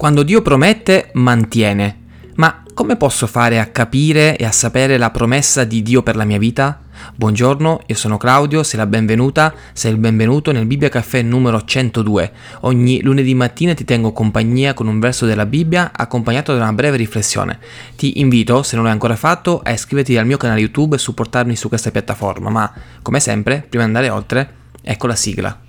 Quando Dio promette, mantiene. Ma come posso fare a capire e a sapere la promessa di Dio per la mia vita? Buongiorno, io sono Claudio, sei la benvenuta, sei il benvenuto nel Bibbia Caffè numero 102. Ogni lunedì mattina ti tengo compagnia con un verso della Bibbia accompagnato da una breve riflessione. Ti invito, se non l'hai ancora fatto, a iscriverti al mio canale YouTube e supportarmi su questa piattaforma, ma come sempre, prima di andare oltre, ecco la sigla.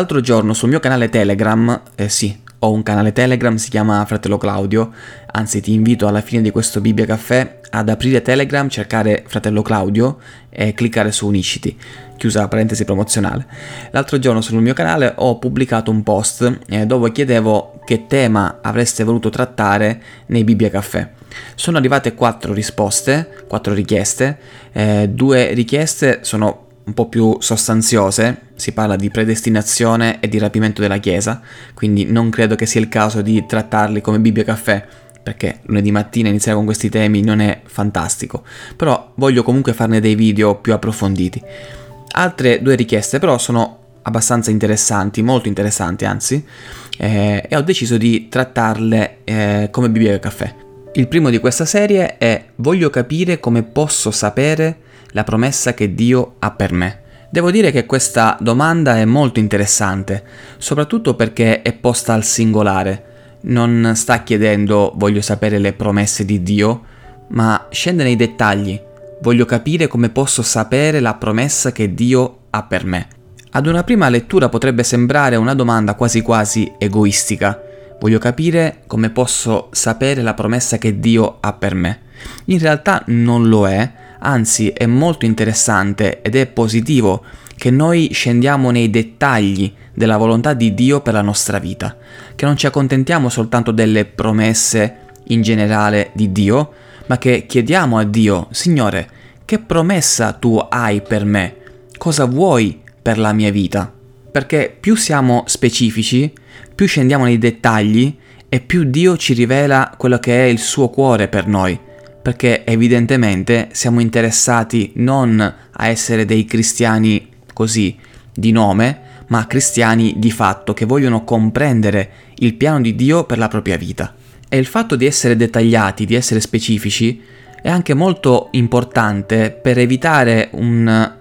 L'altro giorno sul mio canale Telegram, eh sì, ho un canale Telegram, si chiama Fratello Claudio, anzi ti invito alla fine di questo Bibbia Caffè ad aprire Telegram, cercare Fratello Claudio e cliccare su Unisciti, chiusa parentesi promozionale. L'altro giorno sul mio canale ho pubblicato un post eh, dove chiedevo che tema avreste voluto trattare nei Bibbia Caffè. Sono arrivate quattro risposte, quattro richieste, eh, due richieste sono un po' più sostanziose, si parla di predestinazione e di rapimento della Chiesa, quindi non credo che sia il caso di trattarli come Bibbia Caffè, perché lunedì mattina iniziare con questi temi non è fantastico, però voglio comunque farne dei video più approfonditi. Altre due richieste però sono abbastanza interessanti, molto interessanti anzi, eh, e ho deciso di trattarle eh, come Bibbia Caffè. Il primo di questa serie è Voglio capire come posso sapere la promessa che Dio ha per me? Devo dire che questa domanda è molto interessante, soprattutto perché è posta al singolare. Non sta chiedendo voglio sapere le promesse di Dio, ma scende nei dettagli. Voglio capire come posso sapere la promessa che Dio ha per me. Ad una prima lettura potrebbe sembrare una domanda quasi quasi egoistica. Voglio capire come posso sapere la promessa che Dio ha per me. In realtà non lo è, anzi è molto interessante ed è positivo che noi scendiamo nei dettagli della volontà di Dio per la nostra vita, che non ci accontentiamo soltanto delle promesse in generale di Dio, ma che chiediamo a Dio, Signore, che promessa tu hai per me? Cosa vuoi per la mia vita? Perché più siamo specifici, più scendiamo nei dettagli e più Dio ci rivela quello che è il suo cuore per noi perché evidentemente siamo interessati non a essere dei cristiani così di nome, ma cristiani di fatto che vogliono comprendere il piano di Dio per la propria vita. E il fatto di essere dettagliati, di essere specifici, è anche molto importante per evitare un,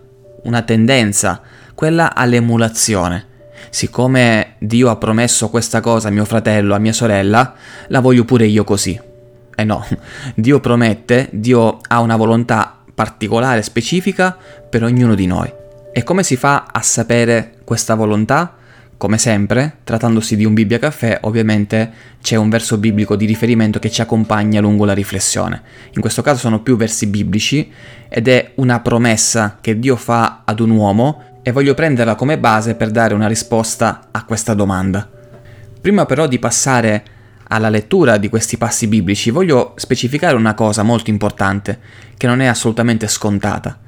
una tendenza, quella all'emulazione. Siccome Dio ha promesso questa cosa a mio fratello, a mia sorella, la voglio pure io così. Eh no, Dio promette, Dio ha una volontà particolare, specifica per ognuno di noi. E come si fa a sapere questa volontà? Come sempre, trattandosi di un Bibbia Caffè, ovviamente c'è un verso biblico di riferimento che ci accompagna lungo la riflessione. In questo caso sono più versi biblici ed è una promessa che Dio fa ad un uomo e voglio prenderla come base per dare una risposta a questa domanda. Prima però di passare alla lettura di questi passi biblici voglio specificare una cosa molto importante, che non è assolutamente scontata.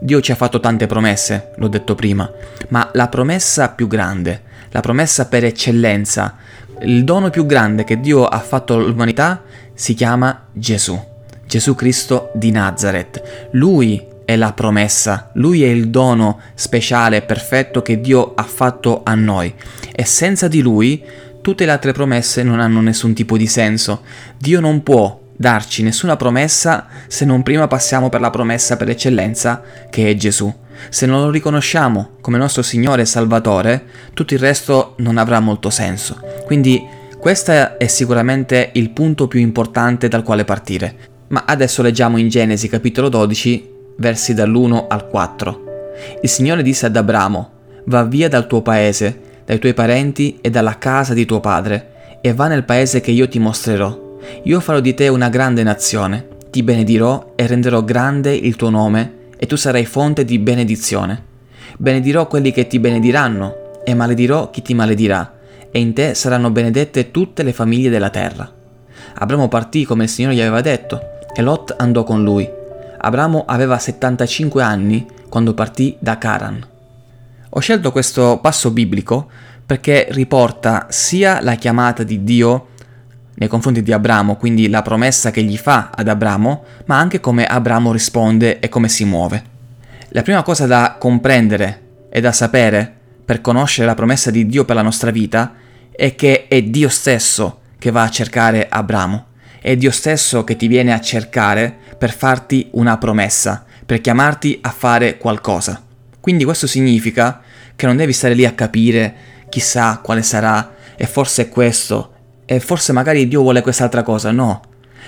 Dio ci ha fatto tante promesse, l'ho detto prima, ma la promessa più grande, la promessa per eccellenza, il dono più grande che Dio ha fatto all'umanità si chiama Gesù, Gesù Cristo di Nazareth. Lui è la promessa, lui è il dono speciale e perfetto che Dio ha fatto a noi e senza di lui tutte le altre promesse non hanno nessun tipo di senso. Dio non può darci nessuna promessa se non prima passiamo per la promessa per eccellenza che è Gesù. Se non lo riconosciamo come nostro Signore e Salvatore, tutto il resto non avrà molto senso. Quindi questo è sicuramente il punto più importante dal quale partire. Ma adesso leggiamo in Genesi capitolo 12, versi dall'1 al 4. Il Signore disse ad Abramo, va via dal tuo paese dai tuoi parenti e dalla casa di tuo padre, e va nel paese che io ti mostrerò. Io farò di te una grande nazione, ti benedirò e renderò grande il tuo nome, e tu sarai fonte di benedizione. Benedirò quelli che ti benediranno, e maledirò chi ti maledirà, e in te saranno benedette tutte le famiglie della terra. Abramo partì come il Signore gli aveva detto, e Lot andò con lui. Abramo aveva 75 anni quando partì da Caran. Ho scelto questo passo biblico perché riporta sia la chiamata di Dio nei confronti di Abramo, quindi la promessa che gli fa ad Abramo, ma anche come Abramo risponde e come si muove. La prima cosa da comprendere e da sapere per conoscere la promessa di Dio per la nostra vita è che è Dio stesso che va a cercare Abramo. È Dio stesso che ti viene a cercare per farti una promessa, per chiamarti a fare qualcosa. Quindi questo significa che non devi stare lì a capire chissà quale sarà e forse è questo e forse magari Dio vuole quest'altra cosa. No,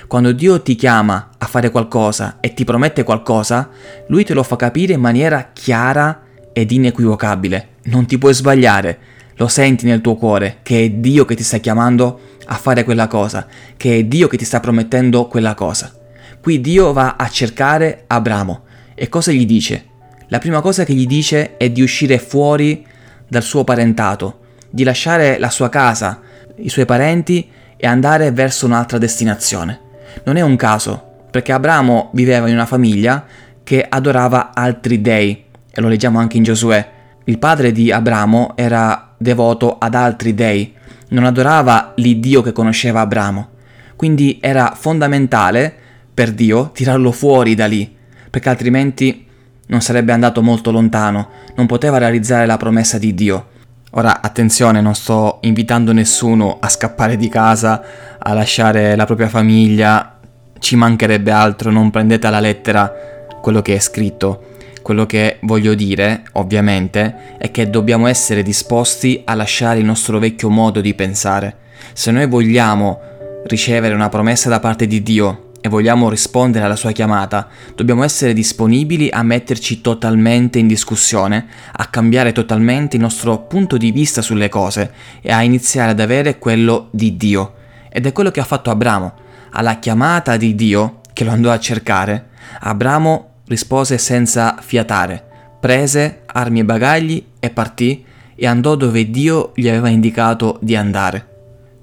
quando Dio ti chiama a fare qualcosa e ti promette qualcosa, Lui te lo fa capire in maniera chiara ed inequivocabile. Non ti puoi sbagliare. Lo senti nel tuo cuore che è Dio che ti sta chiamando a fare quella cosa, che è Dio che ti sta promettendo quella cosa. Qui Dio va a cercare Abramo e cosa gli dice? La prima cosa che gli dice è di uscire fuori dal suo parentato, di lasciare la sua casa, i suoi parenti e andare verso un'altra destinazione. Non è un caso, perché Abramo viveva in una famiglia che adorava altri dei, e lo leggiamo anche in Giosuè. Il padre di Abramo era devoto ad altri dei, non adorava l'Iddio che conosceva Abramo. Quindi era fondamentale per Dio tirarlo fuori da lì, perché altrimenti non sarebbe andato molto lontano, non poteva realizzare la promessa di Dio. Ora attenzione, non sto invitando nessuno a scappare di casa, a lasciare la propria famiglia, ci mancherebbe altro, non prendete alla lettera quello che è scritto. Quello che voglio dire, ovviamente, è che dobbiamo essere disposti a lasciare il nostro vecchio modo di pensare. Se noi vogliamo ricevere una promessa da parte di Dio, e vogliamo rispondere alla sua chiamata, dobbiamo essere disponibili a metterci totalmente in discussione, a cambiare totalmente il nostro punto di vista sulle cose e a iniziare ad avere quello di Dio. Ed è quello che ha fatto Abramo. Alla chiamata di Dio, che lo andò a cercare, Abramo rispose senza fiatare, prese armi e bagagli e partì e andò dove Dio gli aveva indicato di andare.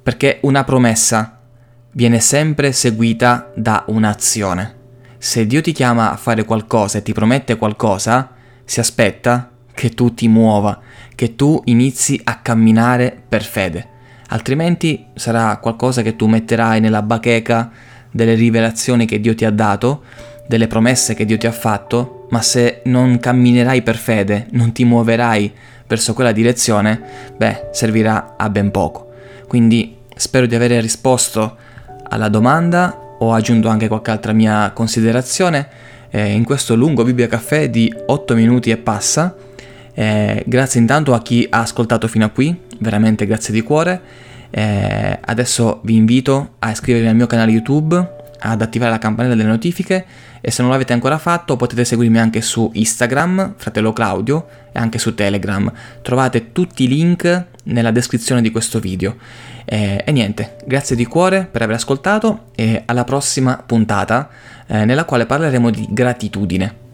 Perché una promessa viene sempre seguita da un'azione. Se Dio ti chiama a fare qualcosa e ti promette qualcosa, si aspetta che tu ti muova, che tu inizi a camminare per fede. Altrimenti sarà qualcosa che tu metterai nella bacheca delle rivelazioni che Dio ti ha dato, delle promesse che Dio ti ha fatto, ma se non camminerai per fede, non ti muoverai verso quella direzione, beh, servirà a ben poco. Quindi spero di aver risposto alla domanda ho aggiunto anche qualche altra mia considerazione eh, in questo lungo Bibbia Caffè di 8 minuti e passa. Eh, grazie intanto a chi ha ascoltato fino a qui, veramente grazie di cuore. Eh, adesso vi invito a iscrivervi al mio canale YouTube, ad attivare la campanella delle notifiche e se non l'avete ancora fatto potete seguirmi anche su Instagram, fratello Claudio, e anche su Telegram. Trovate tutti i link nella descrizione di questo video. E, e niente, grazie di cuore per aver ascoltato e alla prossima puntata eh, nella quale parleremo di gratitudine.